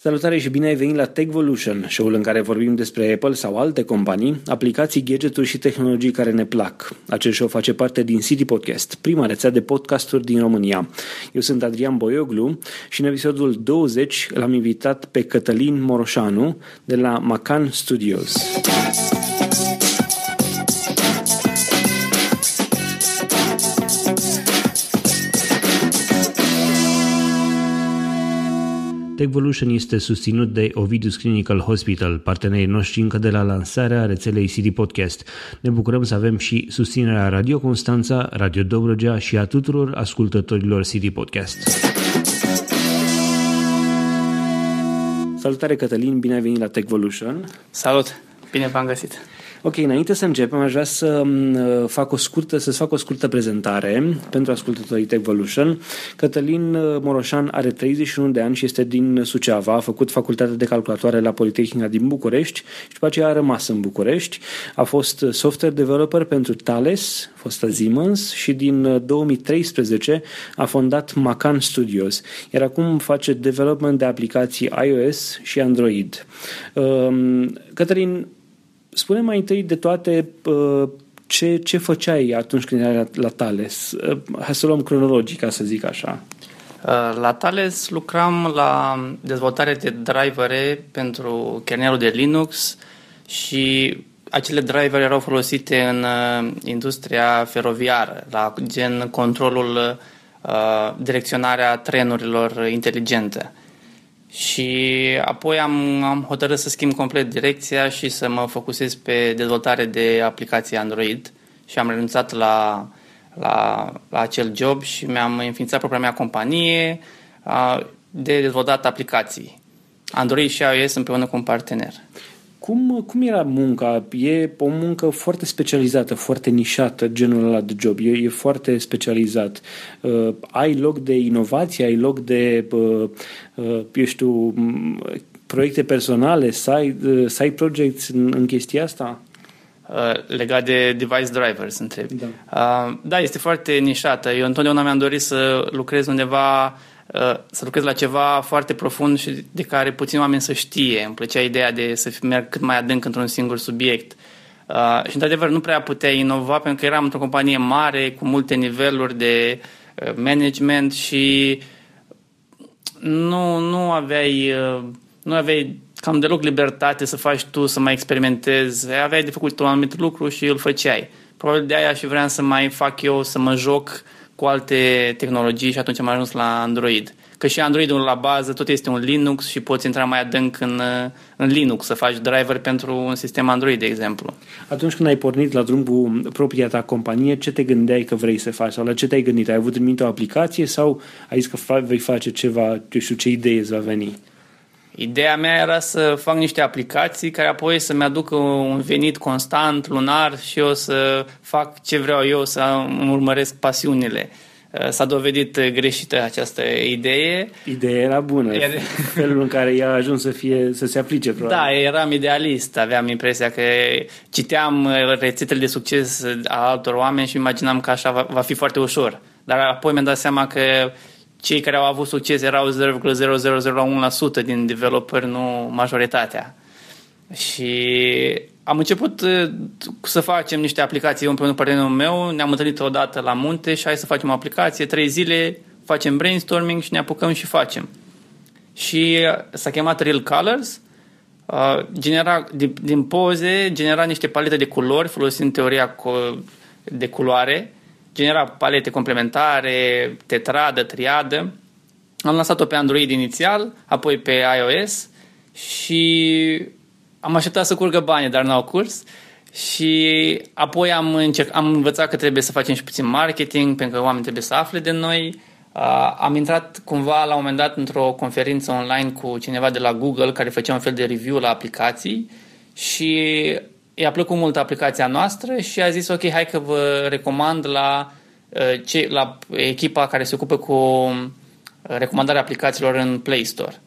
Salutare și bine ai venit la Techvolution, show-ul în care vorbim despre Apple sau alte companii, aplicații, gadgeturi și tehnologii care ne plac. Acest show face parte din City Podcast, prima rețea de podcasturi din România. Eu sunt Adrian Boioglu și în episodul 20 l-am invitat pe Cătălin Moroșanu de la Macan Studios. Techvolution este susținut de Ovidus Clinical Hospital, partenerii noștri încă de la lansarea rețelei City Podcast. Ne bucurăm să avem și susținerea Radio Constanța, Radio Dobrogea și a tuturor ascultătorilor City Podcast. Salutare Cătălin, bine ai venit la Techvolution. Salut, bine v-am găsit. Ok, înainte să începem, aș vrea să mm, fac o scurtă, să fac o scurtă prezentare pentru ascultătorii Techvolution. Cătălin uh, Moroșan are 31 de ani și este din Suceava, a făcut facultatea de calculatoare la Politehnica din București și după aceea a rămas în București. A fost software developer pentru Thales, fostă Siemens și din 2013 uh, a fondat Macan Studios, iar acum face development de aplicații iOS și Android. Um, Cătălin, spune mai întâi de toate uh, ce, ce făceai atunci când erai la, la Thales. Uh, hai să luăm cronologic, ca să zic așa. Uh, la Thales lucram la dezvoltare de drivere pentru kernelul de Linux și acele drivere erau folosite în industria feroviară, la gen controlul, direcționarea trenurilor inteligente. Și apoi am, am hotărât să schimb complet direcția și să mă focusez pe dezvoltare de aplicații Android și am renunțat la, la, la acel job și mi-am înființat propria mea companie de dezvoltat aplicații. Android și iOS împreună cu un partener. Cum, cum era munca? E o muncă foarte specializată, foarte nișată, genul ăla de job. E, e foarte specializat. Uh, ai loc de inovație, ai loc de, uh, uh, eu știu, proiecte personale, side, uh, side projects în, în chestia asta? Uh, legat de device drivers, întreb. Da. Uh, da, este foarte nișată. Eu întotdeauna mi-am dorit să lucrez undeva Uh, să lucrez la ceva foarte profund și de care puțin oameni să știe. Îmi plăcea ideea de să merg cât mai adânc într-un singur subiect. Uh, și, într-adevăr, nu prea putea inova pentru că eram într-o companie mare, cu multe niveluri de uh, management și nu, nu aveai, nu aveai cam deloc libertate să faci tu, să mai experimentezi. Aveai de făcut un anumit lucru și îl făceai. Probabil de aia și vreau să mai fac eu, să mă joc uh, cu alte tehnologii și atunci am ajuns la Android. Că și Androidul la bază tot este un Linux și poți intra mai adânc în, în Linux, să faci driver pentru un sistem Android, de exemplu. Atunci când ai pornit la drum cu propria ta companie, ce te gândeai că vrei să faci sau la ce te-ai gândit? Ai avut în minte o aplicație sau ai zis că vei face ceva, eu știu, ce idee îți va veni? Ideea mea era să fac niște aplicații care apoi să-mi aducă un venit constant, lunar și eu să fac ce vreau eu, să îmi urmăresc pasiunile. Uh, s-a dovedit greșită această idee. Ideea era bună, Iar... felul în care ea a ajuns să, fie, să se aplice. Probabil. Da, eram idealist, aveam impresia că citeam rețetele de succes a altor oameni și imaginam că așa va, va fi foarte ușor. Dar apoi mi-am dat seama că cei care au avut succes erau 0,0001% din developeri, nu majoritatea. Și am început uh, să facem niște aplicații eu împreună cu partenerul meu, ne-am întâlnit odată la munte și hai să facem o aplicație, trei zile, facem brainstorming și ne apucăm și facem. Și uh, s-a chemat Real Colors, uh, genera, din, din poze genera niște palete de culori folosind teoria de culoare genera palete complementare, tetradă, triadă. Am lansat-o pe Android inițial, apoi pe iOS și am așteptat să curgă bani, dar n-au curs. Și apoi am, încerc, am învățat că trebuie să facem și puțin marketing, pentru că oamenii trebuie să afle de noi. Uh, am intrat cumva la un moment dat într-o conferință online cu cineva de la Google care făcea un fel de review la aplicații și i-a plăcut mult aplicația noastră și a zis ok, hai că vă recomand la, uh, ce, la echipa care se ocupă cu uh, recomandarea aplicațiilor în Play Store.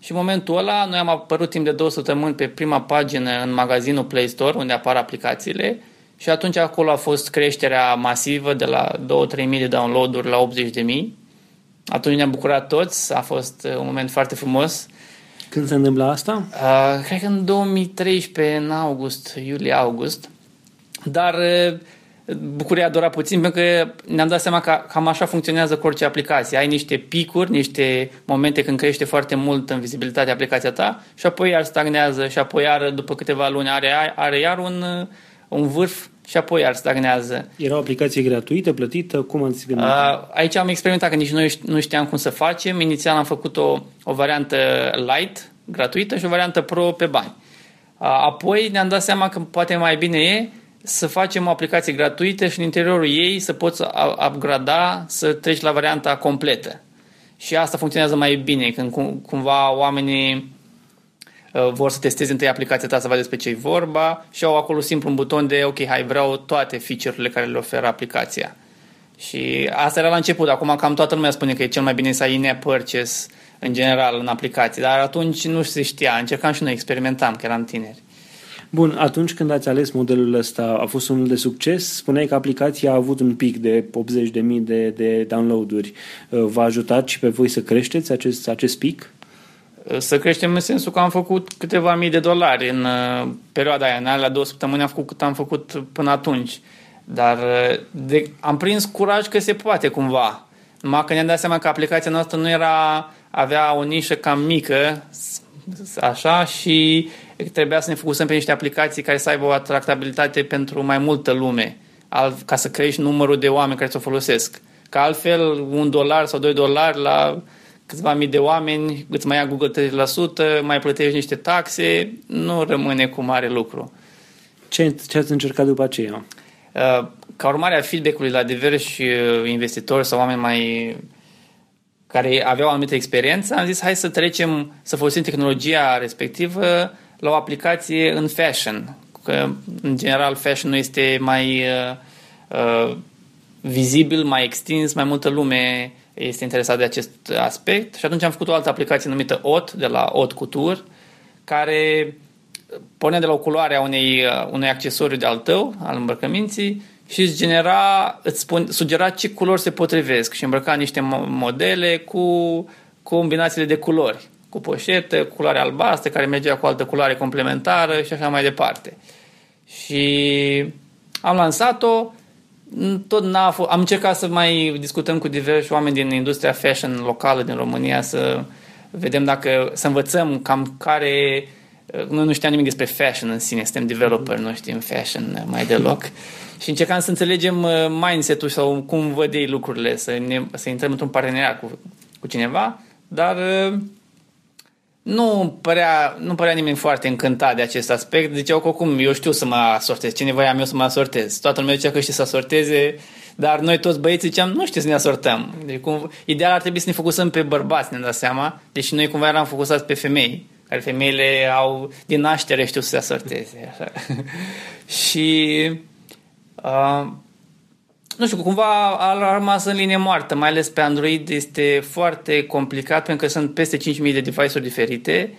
Și în momentul ăla noi am apărut timp de două săptămâni pe prima pagină în magazinul Play Store unde apar aplicațiile și atunci acolo a fost creșterea masivă de la 2-3 mii de download-uri la 80 de mii. Atunci ne-am bucurat toți, a fost uh, un moment foarte frumos Când se întâmplă asta? Uh, cred că în 2013, în august, iulie-august. Dar uh, bucuria a durat puțin pentru că ne-am dat seama că cam așa funcționează cu orice aplicație. Ai niște picuri, niște momente când crește foarte mult în vizibilitatea aplicația ta și apoi iar stagnează și apoi iar după câteva luni are, are iar un, un vârf și apoi iar stagnează. Era o aplicație gratuită, plătită? Cum ați gândit? Aici am experimentat că nici noi nu știam cum să facem. Inițial am făcut o, o variantă light, gratuită și o variantă pro pe bani. Apoi ne-am dat seama că poate mai bine e să facem o aplicație gratuită și în interiorul ei să poți upgrada, să treci la varianta completă. Și asta funcționează mai bine când cumva oamenii uh, vor să testeze întâi aplicația ta să vadă despre ce e vorba și au acolo simplu un buton de ok, hai, vreau toate feature-urile care le oferă aplicația. Și asta era la început, acum cam toată lumea spune că e cel mai bine să ai in purchase în general în aplicații, dar atunci nu se știa, încercam și noi, experimentam, că eram tineri. Bun, atunci când ați ales modelul ăsta, a fost unul de succes? Spuneai că aplicația a avut un pic de 80.000 de, de download-uri. Uh, v-a ajutat și pe voi să creșteți acest, acest pic? Uh, să creștem în sensul că am făcut câteva mii de dolari în uh, perioada aia. În alea două săptămâni am făcut cât am făcut până atunci. Dar de, am prins curaj că se poate cumva. Numai că ne-am dat seama că aplicația noastră nu era, avea o nișă cam mică, așa, și trebuia să ne focusăm pe niște aplicații care să aibă o atractabilitate pentru mai multă lume, ca să crești numărul de oameni care să o folosesc. Că altfel, un dolar sau doi dolari la câțiva mii de oameni, îți mai ia Google 30%, mai plătești niște taxe, nu rămâne cu mare lucru. Ce, ce ați încercat după aceea? Uh, ca urmare a feedback-ului la diversi uh, investitori sau oameni mai care aveau o anumită experiență, am zis hai să trecem, să folosim tehnologia respectivă la o aplicație în fashion. Că, în general, fashion nu este mai uh, uh, vizibil, mai extins, mai multă lume este interesată de acest aspect și atunci am făcut o altă aplicație numită OT, de la OT Couture, care pune de la o culoare a unei, uh, unui accesoriu de al tău, al îmbrăcăminții, și îți genera, îți spun, sugera ce culori se potrivesc și îmbrăca niște modele cu combinațiile de culori cu poșetă, cu culoare albastră, care mergea cu altă culoare complementară și așa mai departe. Și am lansat-o, tot n-a fost, am încercat să mai discutăm cu diversi oameni din industria fashion locală din România, să vedem dacă, să învățăm cam care, noi nu știam nimic despre fashion în sine, suntem developer, nu știm fashion mai deloc. Și încercam să înțelegem uh, mindset-ul sau cum văd ei lucrurile, să, ne, să intrăm într-un parteneriat cu, cu cineva, dar uh, nu părea, nu părea nimeni foarte încântat de acest aspect. Ziceau că oricum eu știu să mă asortez. Ce nevoie am eu să mă asortez? Toată lumea zicea că știe să asorteze, dar noi toți băieții ziceam, nu știu să ne asortăm. Deci, cum, ideal ar trebui să ne focusăm pe bărbați, ne-am dat seama. Deși noi cumva eram focusați pe femei, care femeile au din naștere știu să se asorteze. Așa. și uh, nu știu, cumva a rămas în linie moartă, mai ales pe Android este foarte complicat pentru că sunt peste 5.000 de device-uri diferite.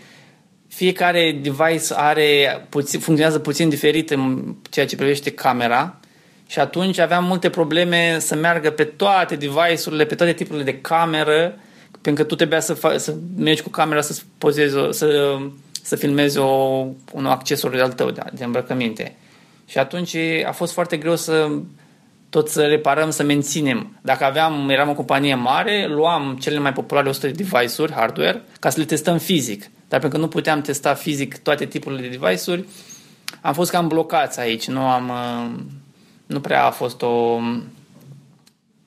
Fiecare device are puțin, funcționează puțin diferit în ceea ce privește camera și atunci aveam multe probleme să meargă pe toate device-urile, pe toate tipurile de cameră, pentru că tu trebuia să, fa- să mergi cu camera să pozezi, o, să, să filmezi o, un accesoriu al tău de, de îmbrăcăminte. Și atunci a fost foarte greu să tot să reparăm, să menținem. Dacă aveam, eram o companie mare, luam cele mai populare 100 de device-uri, hardware, ca să le testăm fizic. Dar pentru că nu puteam testa fizic toate tipurile de device-uri, am fost cam blocați aici. Nu am... Uh, nu prea a fost o,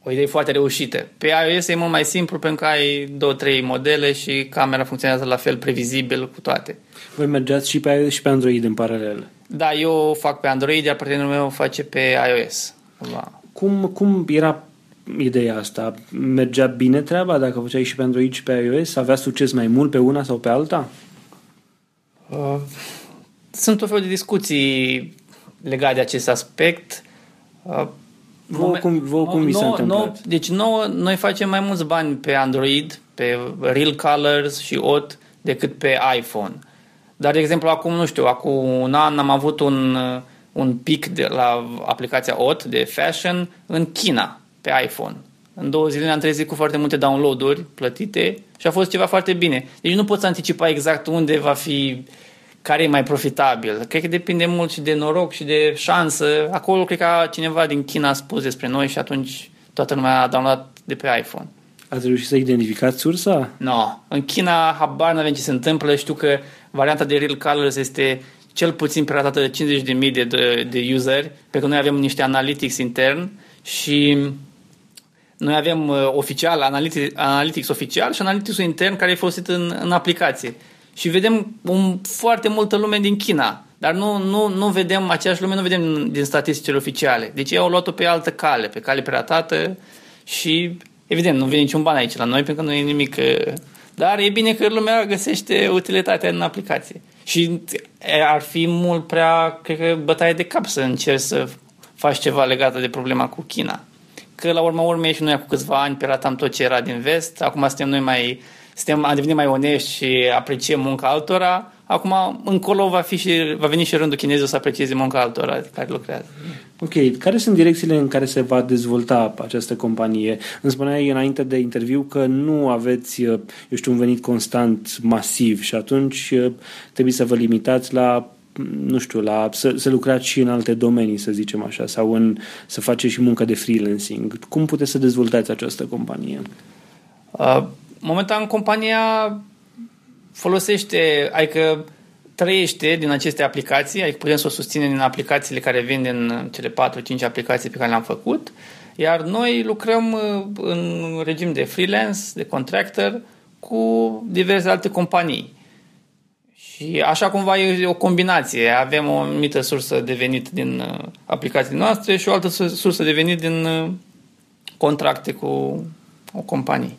o idee foarte reușită. Pe iOS e mult mai simplu pentru că ai două, trei modele și camera funcționează la fel previzibil cu toate. Voi mergeați și pe iOS și pe Android în paralel? Da, eu fac pe Android, iar partenerul meu face pe iOS. Da. Cum, cum era ideea asta? Mergea bine treaba dacă făceai și pe Android și pe iOS? Avea succes mai mult pe una sau pe alta? Uh, sunt o fel de discuții legate de acest aspect. Uh, vă cum, vă cum vi s-a întâmplat? deci nouă, noi facem mai mulți bani pe Android, pe Real Colors și OT decât pe iPhone. Dar, de exemplu, acum, nu știu, acum un an am avut un un pic de la aplicația OT de fashion în China, pe iPhone. În două zile ne-am trezit cu foarte multe download-uri plătite și a fost ceva foarte bine. Deci nu poți anticipa exact unde va fi, care e mai profitabil. Cred că depinde mult și de noroc și de șansă. Acolo cred că cineva din China a spus despre noi și atunci toată lumea a downloadat de pe iPhone. Ați reușit să identificați sursa? Nu. No. În China habar n-avem ce se întâmplă. Știu că varianta de Real Colors este cel puțin piratată de 50.000 de, de, de useri, pentru că noi avem niște analytics intern și noi avem uh, oficial, analytics, analytics oficial și analytics intern care e folosit în, în aplicație. Și vedem un, foarte multă lume din China, dar nu, nu, nu vedem aceeași lume, nu vedem din statisticile oficiale. Deci ei au luat-o pe altă cale, pe cale piratată și evident nu vine niciun ban aici la noi pentru că nu e nimic. Uh, dar e bine că lumea găsește utilitatea în aplicație. Și ar fi mult prea, cred că, bătaie de cap să încerci să faci ceva legat de problema cu China. Că la urma urmei și noi cu câțiva ani piratam tot ce era din vest, acum suntem noi mai, suntem, am devenit mai onești și apreciem munca altora, acum încolo va, fi și, va veni și rândul chinezilor să aprecieze munca altora care lucrează. Ok, care sunt direcțiile în care se va dezvolta această companie? Îmi spuneai înainte de interviu că nu aveți, eu știu, un venit constant masiv și atunci trebuie să vă limitați la nu știu, la, să, să lucrați și în alte domenii, să zicem așa, sau în, să faceți și muncă de freelancing. Cum puteți să dezvoltați această companie? Uh, momentan, compania folosește, adică trăiește din aceste aplicații, adică putem să o susținem din aplicațiile care vin din cele 4-5 aplicații pe care le-am făcut, iar noi lucrăm uh, în regim de freelance, de contractor, cu diverse alte companii. Și așa cumva e o combinație. Avem o anumită sursă de venit din uh, aplicațiile noastre și o altă sursă de venit din uh, contracte cu o companie.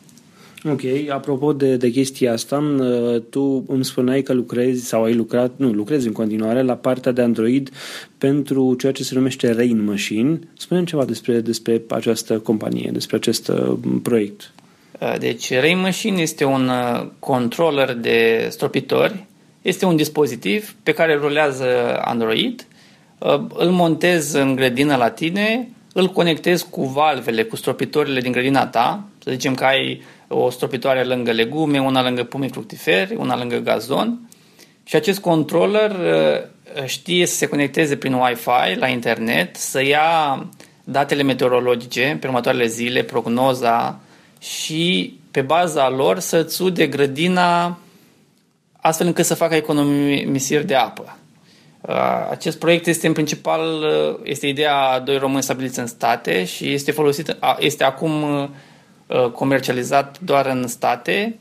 Ok, apropo de, de chestia asta, uh, tu îmi spuneai că lucrezi sau ai lucrat, nu, lucrezi în continuare la partea de Android pentru ceea ce se numește Rain Machine. spune ceva despre, despre această companie, despre acest proiect. Deci Rain Machine este un controller de stropitori este un dispozitiv pe care rulează Android, uh, îl montezi în grădină la tine, îl conectezi cu valvele, cu stropitorile din grădina ta, să zicem că ai o stropitoare lângă legume, una lângă pomii fructiferi, una lângă gazon și acest controller uh, știe să se conecteze prin Wi-Fi la internet, să ia datele meteorologice pe următoarele zile, prognoza și pe baza lor să-ți ude grădina astfel încât să facă economisiri de apă. Uh, acest proiect este în principal, uh, este ideea a doi români stabiliți în state și este folosit, este acum uh, comercializat doar în state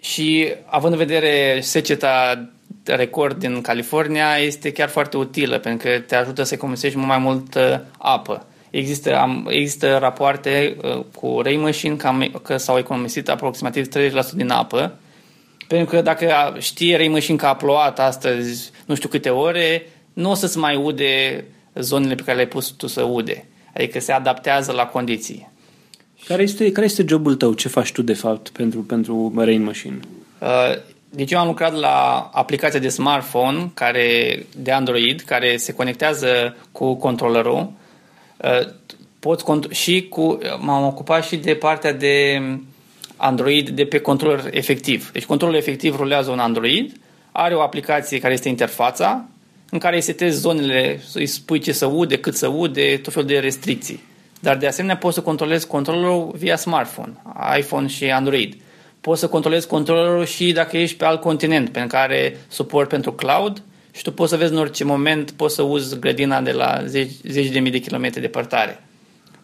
și având în vedere seceta record din California este chiar foarte utilă pentru că te ajută să economisești mult mai mult apă. Există, am, există rapoarte cu Ray Machine că, am, că s-au economisit aproximativ 30% din apă pentru că dacă știe Ray Machine că a plouat astăzi nu știu câte ore, nu o să-ți mai ude zonele pe care le-ai pus tu să ude. Adică se adaptează la condiții. Care este, care este jobul tău? Ce faci tu, de fapt, pentru, pentru Rain Machine? Uh, deci eu am lucrat la aplicația de smartphone care, de Android care se conectează cu controllerul. Uh, poți cont- și cu, m-am ocupat și de partea de Android de pe controller efectiv. Deci controlul efectiv rulează un Android, are o aplicație care este interfața, în care îi setezi zonele, îi spui ce să ude, cât să ude, tot felul de restricții. Dar de asemenea poți să controlezi controllerul via smartphone, iPhone și Android. Poți să controlezi controllerul și dacă ești pe alt continent, pentru care suport pentru cloud și tu poți să vezi în orice moment, poți să uzi grădina de la zeci, zeci de mii de kilometri departare.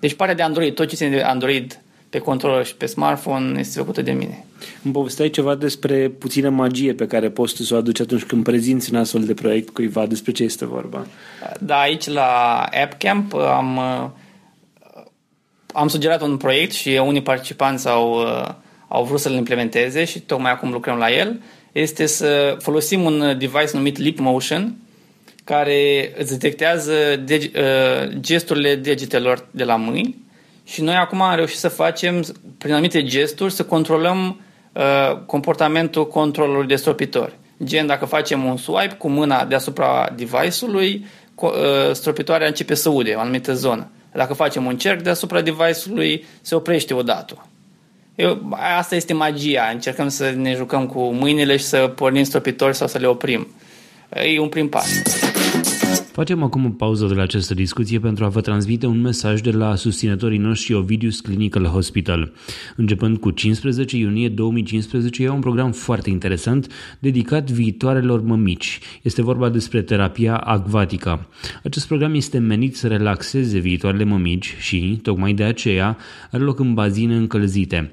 Deci partea de Android, tot ce ține de Android pe controller și pe smartphone este făcută de mine. Îmi povesteai ceva despre puțină magie pe care poți să o aduci atunci când prezinți un astfel de proiect cuiva, despre ce este vorba? Da, aici la AppCamp am, am sugerat un proiect și unii participanți au, au vrut să-l implementeze și tocmai acum lucrăm la el. Este să folosim un device numit Leap Motion, care îți detectează deg- gesturile degetelor de la mâini și noi acum am reușit să facem, prin anumite gesturi, să controlăm uh, comportamentul controlului de stropitori. Gen, dacă facem un swipe cu mâna deasupra device-ului, uh, stropitoarea începe să ude o anumită zonă. Dacă facem un cerc deasupra device-ului, se oprește odată. Eu, asta este magia. Încercăm să ne jucăm cu mâinile și să pornim stropitori sau să le oprim. E un prim pas. Facem acum o pauză de la această discuție pentru a vă transmite un mesaj de la susținătorii noștri Ovidius Clinical Hospital. Începând cu 15 iunie 2015, e un program foarte interesant dedicat viitoarelor mămici. Este vorba despre terapia acvatica. Acest program este menit să relaxeze viitoarele mămici și, tocmai de aceea, are loc în bazine încălzite.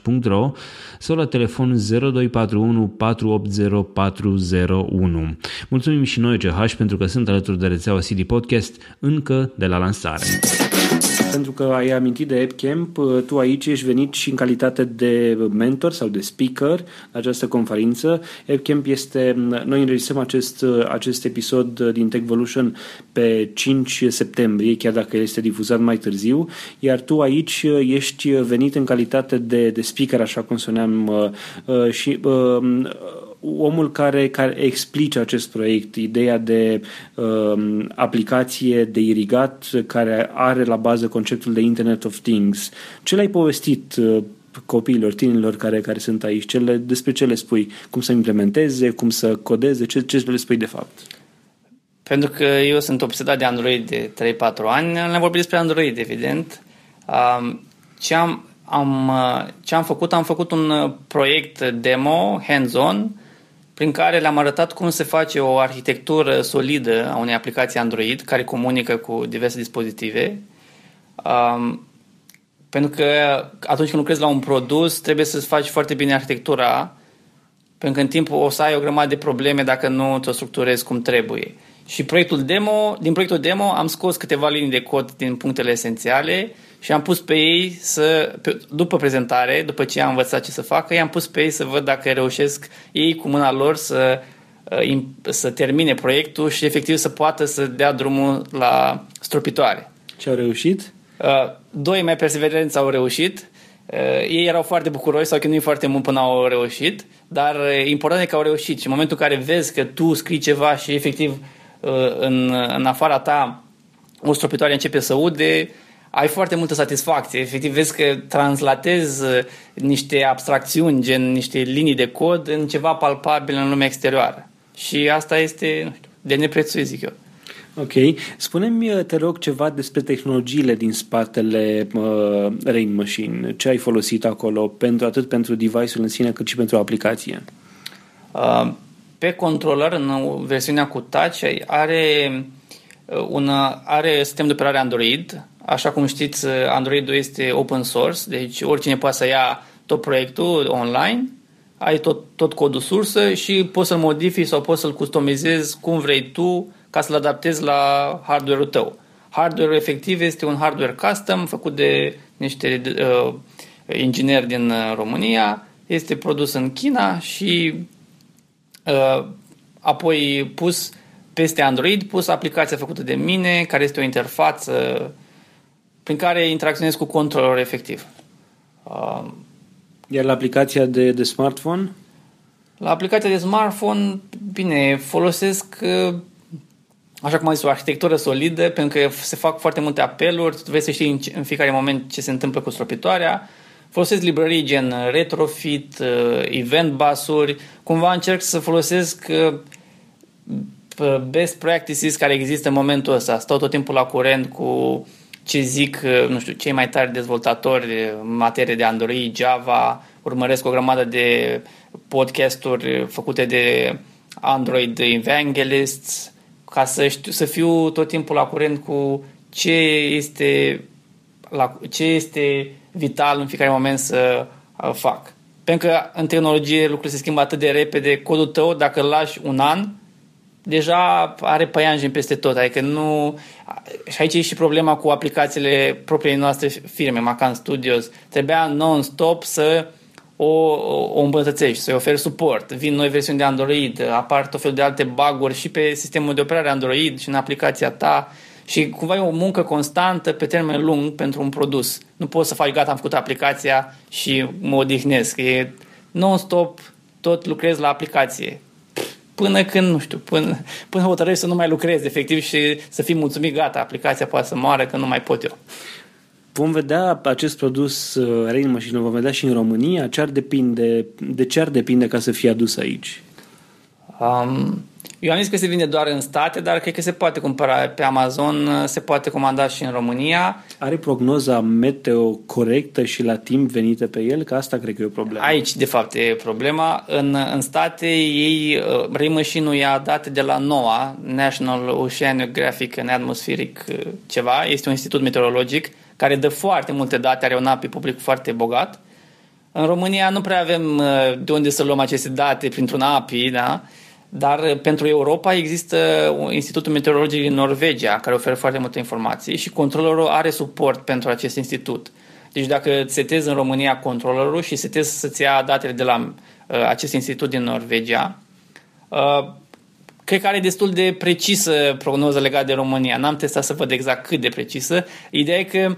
ch.ro sau la telefon 0241 480 401. Mulțumim și noi CH pentru că sunt alături de rețeaua CD Podcast încă de la lansare pentru că ai amintit de AppCamp, tu aici ești venit și în calitate de mentor sau de speaker la această conferință. AppCamp este, noi înregistrăm acest, acest episod din Techvolution pe 5 septembrie, chiar dacă el este difuzat mai târziu, iar tu aici ești venit în calitate de, de speaker, așa cum spuneam, uh, uh, și uh, omul care, care explice acest proiect, ideea de uh, aplicație de irigat care are la bază conceptul de Internet of Things. Ce le-ai povestit uh, copiilor, tinerilor care, care sunt aici? Ce le, despre ce le spui? Cum să implementeze? Cum să codeze? Ce, ce le spui de fapt? Pentru că eu sunt obsedat de Android de 3-4 ani, le-am vorbit despre Android, evident. Um, ce am, am, uh, ce am făcut? Am făcut un uh, proiect demo, hands-on, prin care le-am arătat cum se face o arhitectură solidă a unei aplicații Android care comunică cu diverse dispozitive. Um, pentru că atunci când lucrezi la un produs, trebuie să-ți faci foarte bine arhitectura, pentru că în timp o să ai o grămadă de probleme dacă nu ți-o structurezi cum trebuie. Și proiectul demo, din proiectul demo am scos câteva linii de cod din punctele esențiale și am pus pe ei să, pe, după prezentare, după ce am învățat ce să facă, i-am pus pe ei să văd dacă reușesc ei cu mâna lor să, uh, să termine proiectul și efectiv să poată să dea drumul la stropitoare. Ce au reușit? Uh, doi mai perseverenți au reușit. Uh, ei erau foarte bucuroși, sau chinuit foarte mult până au reușit, dar important e că au reușit și în momentul în care vezi că tu scrii ceva și efectiv în, în afara ta o stropitoare începe să ude, ai foarte multă satisfacție. Efectiv, vezi că translatezi uh, niște abstracțiuni, gen niște linii de cod, în ceva palpabil în lumea exterioară. Și asta este, nu știu, de neprețuit, zic eu. Ok. Spune-mi, uh, te rog, ceva despre tehnologiile din spatele uh, Rain Machine. Ce ai folosit acolo, pentru atât pentru device-ul în sine, cât și pentru aplicație? Uh, pe controller, în versiunea cu touch, are, uh, una, are sistem de operare Android, Așa cum știți, Android-ul este open source, deci oricine poate să ia tot proiectul online, ai tot, tot codul sursă și poți să-l modifici sau poți să-l customizezi cum vrei tu ca să-l adaptezi la hardware-ul tău. Hardware-ul efectiv este un hardware custom făcut de niște uh, ingineri din uh, România, este produs în China și uh, apoi pus peste Android, pus aplicația făcută de mine, care este o interfață prin care interacționezi cu controllerul efectiv. Um, Iar la aplicația de, de smartphone? La aplicația de smartphone, bine, folosesc uh, așa cum am zis, o arhitectură solidă, pentru că se fac foarte multe apeluri, tu vrei să știi în fiecare moment ce se întâmplă cu stropitoarea, folosesc librării gen retrofit, uh, event busuri, cumva încerc să folosesc uh, best practices care există în momentul ăsta. Stau tot timpul la curent cu ce zic, uh, nu știu, cei mai tari dezvoltatori în materie de Android, Java, urmăresc o grămadă de podcasturi făcute de Android Evangelists, ca să, știu, să fiu tot timpul la curent cu ce este, la, ce este vital în fiecare moment să uh, fac. Pentru că în tehnologie lucrurile se schimbă atât de repede, codul tău, dacă îl lași un an, deja are păianjeni peste tot. Adică nu... Și aici e și problema cu aplicațiile propriei noastre firme, Macan Studios. Trebuia non-stop să o, o îmbunătățești, să-i oferi suport. Vin noi versiuni de Android, apar tot felul de alte bug și pe sistemul de operare Android și în aplicația ta și cumva e o muncă constantă pe termen lung pentru un produs. Nu poți să faci, gata, am făcut aplicația și mă odihnesc. E non-stop, tot lucrez la aplicație. Până când, nu știu, până, până hotărăști să nu mai lucrezi efectiv și să fii mulțumit, gata, aplicația poate să moară, că nu mai pot eu. Vom vedea acest produs uh, Rain Machine, vom vedea și în România. Ce ar depinde, de ce ar depinde ca să fie adus aici? Um, eu am zis că se vinde doar în state, dar cred că se poate cumpăra pe Amazon, se poate comanda și în România. Are prognoza meteo corectă și la timp venite pe el? Că asta cred că e o problemă. Aici, de fapt, e problema. În, în state, ei, uh, Ray ia date de la NOAA, National Oceanographic and Atmospheric uh, ceva, este un institut meteorologic care dă foarte multe date, are un API public foarte bogat. În România nu prea avem uh, de unde să luăm aceste date printr-un API, da? Dar uh, pentru Europa există Institutul Meteorologic din Norvegia, care oferă foarte multe informații și controllerul are suport pentru acest institut. Deci dacă setezi în România controllerul și setezi să-ți ia datele de la uh, acest institut din Norvegia, uh, cred că are destul de precisă prognoză legată de România. N-am testat să văd exact cât de precisă. Ideea e că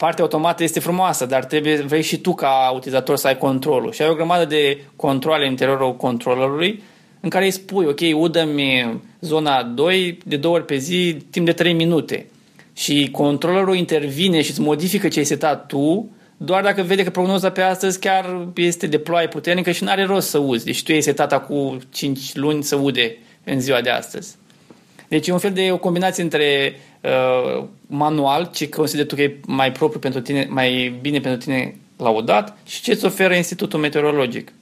partea automată este frumoasă, dar trebuie, vrei și tu ca utilizator să ai controlul. Și ai o grămadă de controle în interiorul controllerului în care îi spui, ok, udă-mi zona 2 de două ori pe zi timp de 3 minute. Și controllerul intervine și îți modifică ce ai setat tu doar dacă vede că prognoza pe astăzi chiar este de ploaie puternică și nu are rost să uzi. Deci tu ai setat acum 5 luni să ude în ziua de astăzi. Deci e un fel de o combinație între uh, manual, ce consider tu că e mai propriu pentru tine, mai bine pentru tine laudat și ce îți oferă Institutul Meteorologic.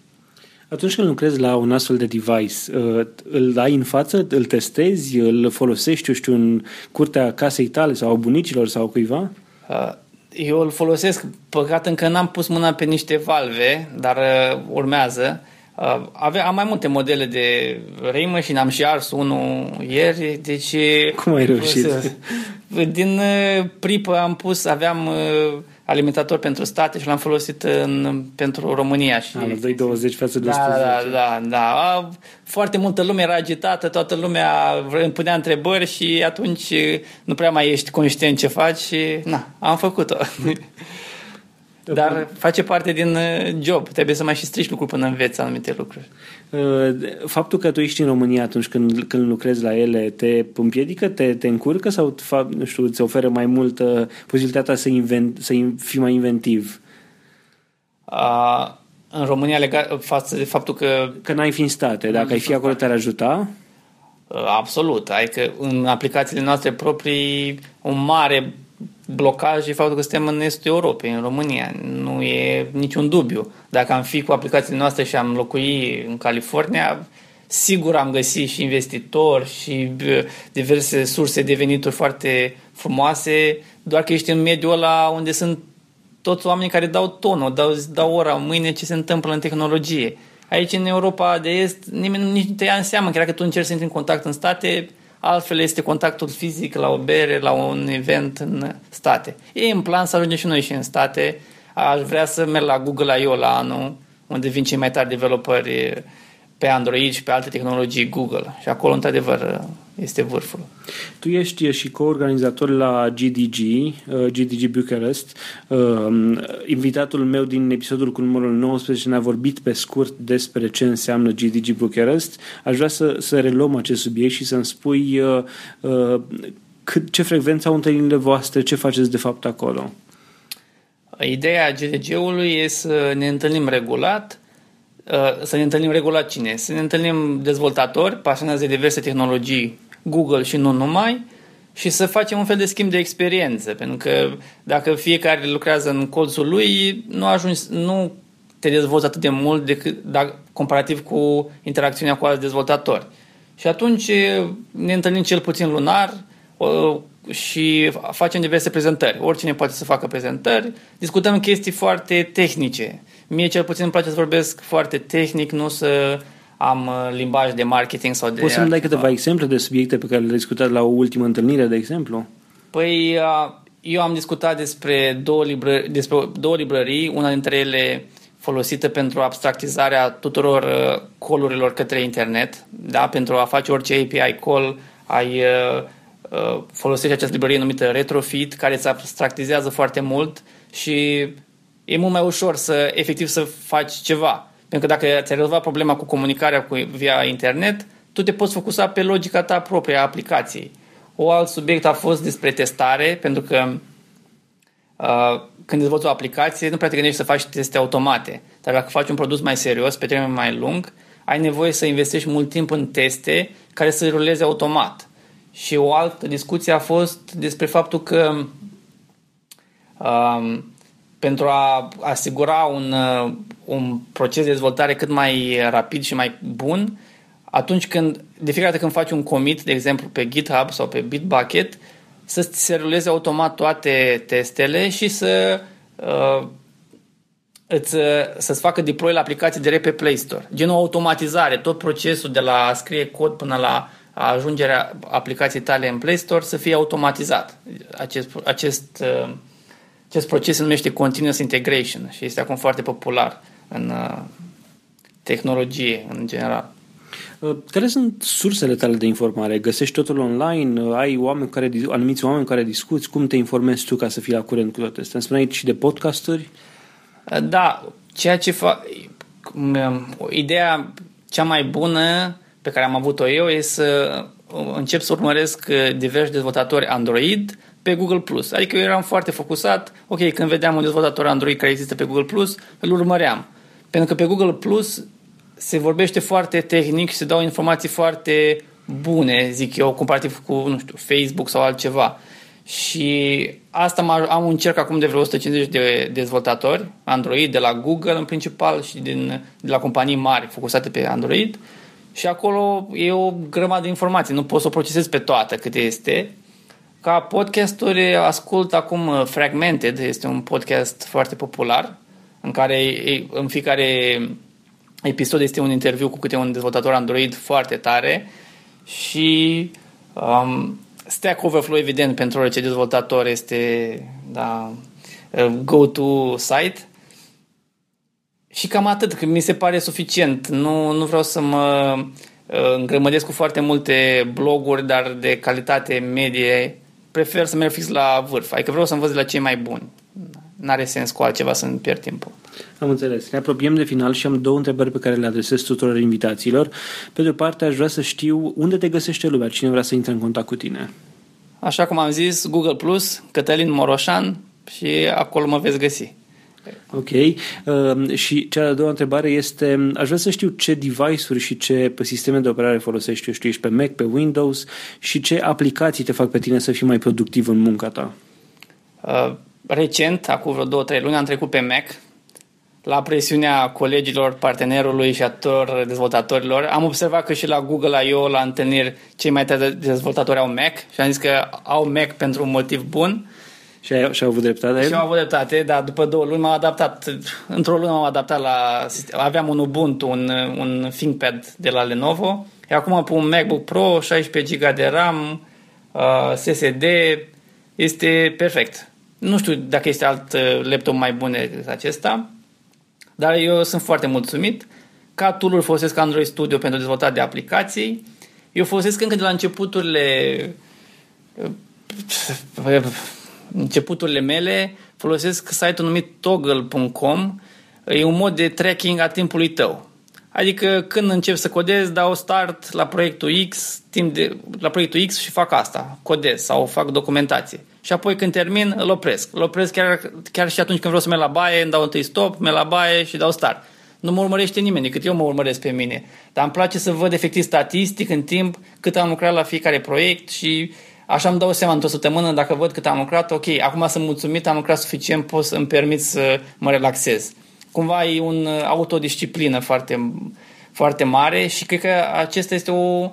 Atunci când lucrezi la un astfel de device, uh, îl ai în față, îl testezi, îl folosești, eu știu, în curtea casei tale sau a bunicilor sau cuiva? Uh, eu îl folosesc, păcat încă n-am pus mâna pe niște valve, dar uh, urmează. Uh, ave, am mai multe modele de Ray și am și ars unul ieri, deci... Cum ai reușit? Din uh, pripă am pus, aveam uh, alimentator pentru state și l-am folosit în, pentru România. Și, am 2,20 față de da, 110. Da, da, da. Foarte multă lume era agitată, toată lumea îmi punea întrebări și atunci nu prea mai ești conștient ce faci și na, am făcut-o. Dar face parte din uh, job. Trebuie să mai și strici lucruri până înveți anumite lucruri. Uh, faptul că tu ești în România atunci când, când lucrezi la ele te împiedică, te, te încurcă sau nu știu, îți oferă mai multă posibilitatea să, invent, să fii mai inventiv? Uh, în România legat față de faptul că... Că n-ai fi în state. Dacă ai fi acolo, te-ar ajuta? Uh, absolut. Adică în aplicațiile noastre proprii un mare blocaj e faptul că suntem în estul Europei, în România. Nu e niciun dubiu. Dacă am fi cu aplicațiile noastre și am locui în California, sigur am găsit și investitori și diverse surse de venituri foarte frumoase, doar că ești în mediul ăla unde sunt toți oamenii care dau tonul, dau, dau ora mâine ce se întâmplă în tehnologie. Aici, în Europa de Est, nimeni nici nu te ia în seamă. Chiar că tu încerci să intri în contact în state, altfel este contactul fizic la o bere, la un event în state. E în plan să ajungem și noi și în state. Aș vrea să merg la Google I.O. la anul, unde vin cei mai tari developeri pe Android și pe alte tehnologii Google. Și acolo, într-adevăr, este vârful. Tu ești și co-organizator la GDG, uh, GDG Bucharest. Uh, invitatul meu din episodul cu numărul 19 ne-a vorbit pe scurt despre ce înseamnă GDG Bucharest. Aș vrea să, să reluăm acest subiect și să-mi spui uh, cât, ce frecvență au întâlnirile voastre, ce faceți de fapt acolo. Ideea GDG-ului e să ne întâlnim regulat, să ne întâlnim regulat cine? Să ne întâlnim dezvoltatori, pasionați de diverse tehnologii Google și nu numai, și să facem un fel de schimb de experiență, pentru că dacă fiecare lucrează în colțul lui, nu ajungi, nu te dezvolți atât de mult decât dacă, comparativ cu interacțiunea cu alți dezvoltatori. Și atunci ne întâlnim cel puțin lunar și facem diverse prezentări. Oricine poate să facă prezentări, discutăm chestii foarte tehnice. Mie cel puțin îmi place să vorbesc foarte tehnic, nu să am uh, limbaj de marketing sau de... Poți să-mi dai câteva exemple de subiecte pe care le-ai discutat la o ultimă întâlnire, de exemplu? Păi, uh, eu am discutat despre două, librări, despre două librării, una dintre ele folosită pentru abstractizarea tuturor uh, colurilor către internet, da? pentru a face orice API call, ai folosești această librărie numită Retrofit, care îți abstractizează foarte mult și e mult mai ușor să efectiv să faci ceva. Pentru că dacă ți-ai rezolvat problema cu comunicarea cu, via internet, tu te poți focusa pe logica ta proprie a aplicației. O alt subiect a fost despre testare, pentru că uh, când dezvolți o aplicație, nu prea te gândești să faci teste automate. Dar dacă faci un produs mai serios, pe termen mai lung, ai nevoie să investești mult timp în teste care să ruleze automat. Și o altă discuție a fost despre faptul că um, pentru a asigura un, uh, un proces de dezvoltare cât mai rapid și mai bun, atunci când, de fiecare dată când faci un commit, de exemplu pe GitHub sau pe Bitbucket, să se ruleze automat toate testele și să uh, îți, uh, să-ți facă deploy la aplicații direct pe Play Store. Gen o automatizare, tot procesul de la a scrie cod până la ajungerea aplicației tale în Play Store să fie automatizat. Acest, acest uh, acest proces se numește Continuous Integration și este acum foarte popular în uh, tehnologie în general. Uh, care sunt sursele tale de informare? Găsești totul online? Uh, ai oameni care, anumiți oameni care discuți? Cum te informezi tu ca să fii la curent cu toate astea? Spuneai și de podcasturi? Da, ceea ce fac... Um, ideea cea mai bună pe care am avut-o eu e să încep să urmăresc diversi dezvoltatori Android pe Google+. Plus. Adică eu eram foarte focusat, ok, când vedeam un dezvoltator Android care există pe Google+, Plus, îl urmăream. Pentru că pe Google+, Plus se vorbește foarte tehnic și se dau informații foarte bune, zic eu, comparativ cu, nu știu, Facebook sau altceva. Și asta am un cerc acum de vreo 150 de dezvoltatori Android de la Google în principal și din, de la companii mari focusate pe Android și acolo e o grămadă de informații. Nu poți să o procesezi pe toată cât este, ca podcasturi ascult acum uh, Fragmented, este un podcast foarte popular în care în fiecare episod este un interviu cu câte un dezvoltator Android foarte tare și um, Stack Overflow evident pentru orice dezvoltator este da, uh, go-to site și cam atât, că mi se pare suficient. Nu, nu vreau să mă uh, îngrămădesc cu foarte multe bloguri, dar de calitate medie prefer să merg fix la vârf. Adică vreau să învăț de la cei mai buni. N-are sens cu altceva să-mi pierd timpul. Am înțeles. Ne apropiem de final și am două întrebări pe care le adresez tuturor invitațiilor. Pe de o parte, aș vrea să știu unde te găsește lumea, cine vrea să intre în contact cu tine. Așa cum am zis, Google+, Plus, Cătălin Moroșan și acolo mă veți găsi. Ok. Uh, și cea de-a doua întrebare este, aș vrea să știu ce device-uri și ce sisteme de operare folosești. Eu știu, ești pe Mac, pe Windows și ce aplicații te fac pe tine să fii mai productiv în munca ta? Uh, recent, acum vreo două, trei luni, am trecut pe Mac la presiunea colegilor, partenerului și a tuturor dezvoltatorilor. Am observat că și la Google I.O. la întâlniri cei mai tari dezvoltatori au Mac și am zis că au Mac pentru un motiv bun și ai, și au avut dreptate? Și au avut dreptate, dar după două luni m-am adaptat. Într-o lună m-am adaptat la sistem. Aveam un Ubuntu, un, un ThinkPad de la Lenovo. E acum pe un MacBook Pro, 16 GB de RAM, uh, SSD. Este perfect. Nu știu dacă este alt uh, laptop mai bun decât acesta, dar eu sunt foarte mulțumit. Ca tool folosesc Android Studio pentru dezvoltare de aplicații Eu folosesc încă de la începuturile începuturile mele, folosesc site-ul numit toggle.com, e un mod de tracking a timpului tău. Adică când încep să codez, dau start la proiectul X, timp de, la proiectul X și fac asta, codez sau fac documentație. Și apoi când termin, îl opresc. Îl opresc chiar, chiar și atunci când vreau să merg la baie, îmi dau întâi stop, merg la baie și dau start. Nu mă urmărește nimeni, decât eu mă urmăresc pe mine. Dar îmi place să văd efectiv statistic în timp cât am lucrat la fiecare proiect și așa îmi dau seama într-o săptămână dacă văd cât am lucrat, ok, acum sunt mulțumit, am lucrat suficient, pot să îmi permit să mă relaxez. Cumva e un autodisciplină foarte, foarte mare și cred că acesta este o,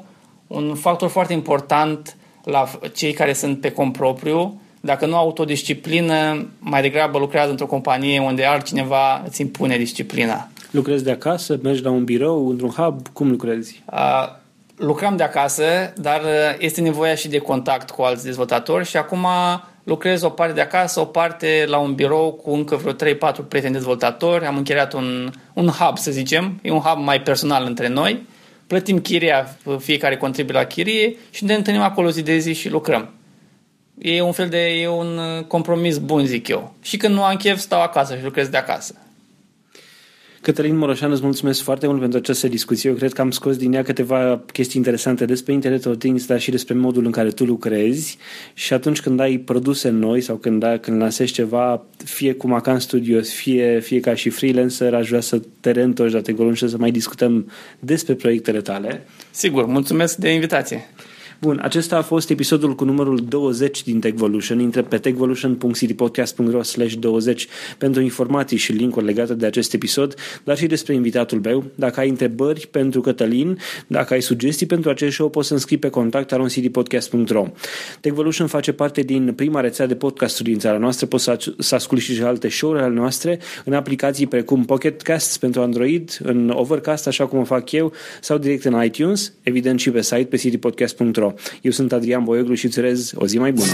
un factor foarte important la cei care sunt pe cont propriu. Dacă nu autodisciplină, mai degrabă lucrează într-o companie unde altcineva îți impune disciplina. Lucrezi de acasă? Mergi la un birou, într-un hub? Cum lucrezi? Uh, lucrăm de acasă, dar este nevoia și de contact cu alți dezvoltatori și acum lucrez o parte de acasă, o parte la un birou cu încă vreo 3-4 prieteni dezvoltatori. Am încheiat un, un hub, să zicem, e un hub mai personal între noi. Plătim chiria, fiecare contribuie la chirie și ne întâlnim acolo zi de zi și lucrăm. E un fel de, e un compromis bun, zic eu. Și când nu am chef, stau acasă și lucrez de acasă. Cătălin Moroșan, îți mulțumesc foarte mult pentru această discuție. Eu cred că am scos din ea câteva chestii interesante despre Internet of Things, dar și despre modul în care tu lucrezi și atunci când ai produse noi sau când, ai, când lansezi ceva, fie cu Macan Studios, fie, fie ca și freelancer, aș vrea să te reîntorci la Tegolun și să mai discutăm despre proiectele tale. Sigur, mulțumesc de invitație. Bun, acesta a fost episodul cu numărul 20 din Techvolution. Intră pe techvolution.citypodcast.ro slash 20 pentru informații și linkuri legate de acest episod, dar și despre invitatul meu. Dacă ai întrebări pentru Cătălin, dacă ai sugestii pentru acest show, poți să înscrii pe contact aroncitypodcast.ro Techvolution face parte din prima rețea de podcasturi din țara noastră. Poți să asculti și alte show-uri ale noastre în aplicații precum Pocket Casts pentru Android, în Overcast, așa cum o fac eu, sau direct în iTunes, evident și pe site pe citypodcast.ro eu sunt Adrian Boioglu și îți urez o zi mai bună!